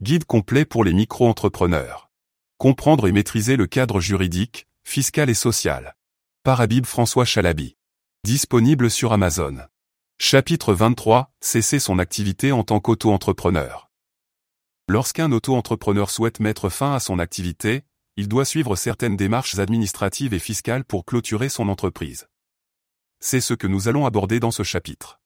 Guide complet pour les micro-entrepreneurs. Comprendre et maîtriser le cadre juridique, fiscal et social. Par Habib François Chalabi. Disponible sur Amazon. Chapitre 23. Cesser son activité en tant qu'auto-entrepreneur. Lorsqu'un auto-entrepreneur souhaite mettre fin à son activité, il doit suivre certaines démarches administratives et fiscales pour clôturer son entreprise. C'est ce que nous allons aborder dans ce chapitre.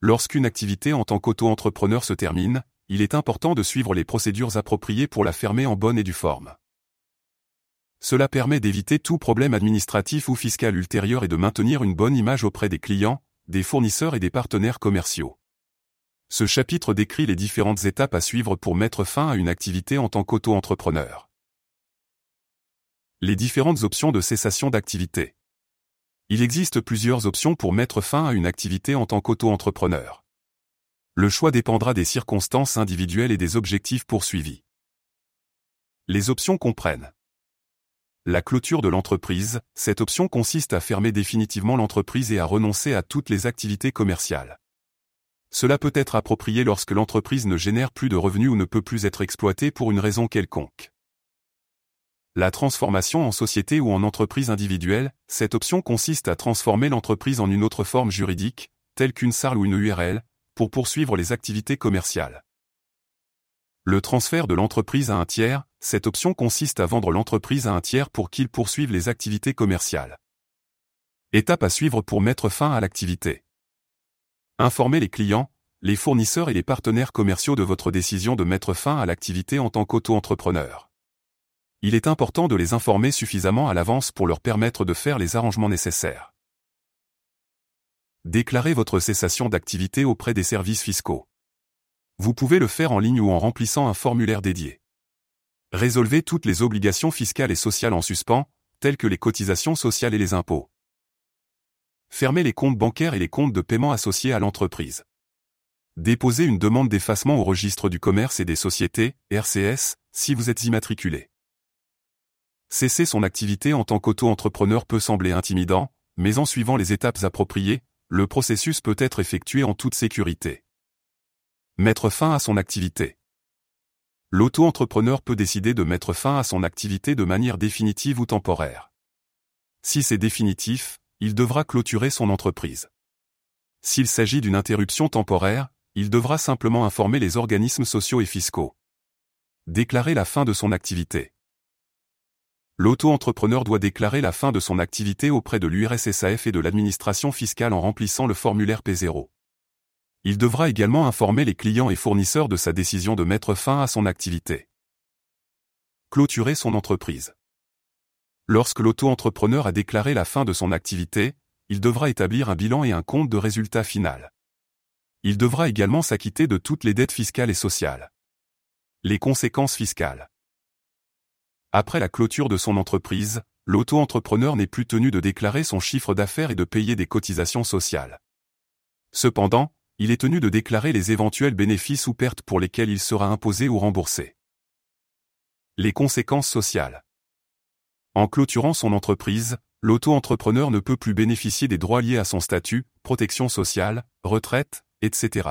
Lorsqu'une activité en tant qu'auto-entrepreneur se termine, il est important de suivre les procédures appropriées pour la fermer en bonne et due forme. Cela permet d'éviter tout problème administratif ou fiscal ultérieur et de maintenir une bonne image auprès des clients, des fournisseurs et des partenaires commerciaux. Ce chapitre décrit les différentes étapes à suivre pour mettre fin à une activité en tant qu'auto-entrepreneur. Les différentes options de cessation d'activité. Il existe plusieurs options pour mettre fin à une activité en tant qu'auto-entrepreneur. Le choix dépendra des circonstances individuelles et des objectifs poursuivis. Les options comprennent la clôture de l'entreprise, cette option consiste à fermer définitivement l'entreprise et à renoncer à toutes les activités commerciales. Cela peut être approprié lorsque l'entreprise ne génère plus de revenus ou ne peut plus être exploitée pour une raison quelconque. La transformation en société ou en entreprise individuelle, cette option consiste à transformer l'entreprise en une autre forme juridique, telle qu'une SARL ou une URL, pour poursuivre les activités commerciales. Le transfert de l'entreprise à un tiers, cette option consiste à vendre l'entreprise à un tiers pour qu'il poursuive les activités commerciales. Étape à suivre pour mettre fin à l'activité. Informer les clients, les fournisseurs et les partenaires commerciaux de votre décision de mettre fin à l'activité en tant qu'auto-entrepreneur. Il est important de les informer suffisamment à l'avance pour leur permettre de faire les arrangements nécessaires. Déclarez votre cessation d'activité auprès des services fiscaux. Vous pouvez le faire en ligne ou en remplissant un formulaire dédié. Résolvez toutes les obligations fiscales et sociales en suspens, telles que les cotisations sociales et les impôts. Fermez les comptes bancaires et les comptes de paiement associés à l'entreprise. Déposez une demande d'effacement au registre du commerce et des sociétés, RCS, si vous êtes immatriculé. Cesser son activité en tant qu'auto-entrepreneur peut sembler intimidant, mais en suivant les étapes appropriées, le processus peut être effectué en toute sécurité. Mettre fin à son activité. L'auto-entrepreneur peut décider de mettre fin à son activité de manière définitive ou temporaire. Si c'est définitif, il devra clôturer son entreprise. S'il s'agit d'une interruption temporaire, il devra simplement informer les organismes sociaux et fiscaux. Déclarer la fin de son activité. L'auto-entrepreneur doit déclarer la fin de son activité auprès de l'URSSAF et de l'administration fiscale en remplissant le formulaire P0. Il devra également informer les clients et fournisseurs de sa décision de mettre fin à son activité. Clôturer son entreprise. Lorsque l'auto-entrepreneur a déclaré la fin de son activité, il devra établir un bilan et un compte de résultat final. Il devra également s'acquitter de toutes les dettes fiscales et sociales. Les conséquences fiscales. Après la clôture de son entreprise, l'auto-entrepreneur n'est plus tenu de déclarer son chiffre d'affaires et de payer des cotisations sociales. Cependant, il est tenu de déclarer les éventuels bénéfices ou pertes pour lesquels il sera imposé ou remboursé. Les conséquences sociales. En clôturant son entreprise, l'auto-entrepreneur ne peut plus bénéficier des droits liés à son statut, protection sociale, retraite, etc.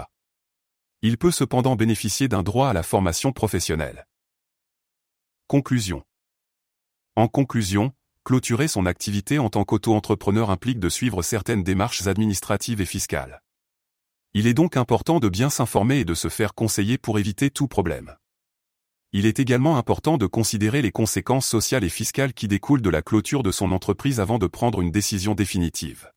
Il peut cependant bénéficier d'un droit à la formation professionnelle. Conclusion. En conclusion, clôturer son activité en tant qu'auto-entrepreneur implique de suivre certaines démarches administratives et fiscales. Il est donc important de bien s'informer et de se faire conseiller pour éviter tout problème. Il est également important de considérer les conséquences sociales et fiscales qui découlent de la clôture de son entreprise avant de prendre une décision définitive.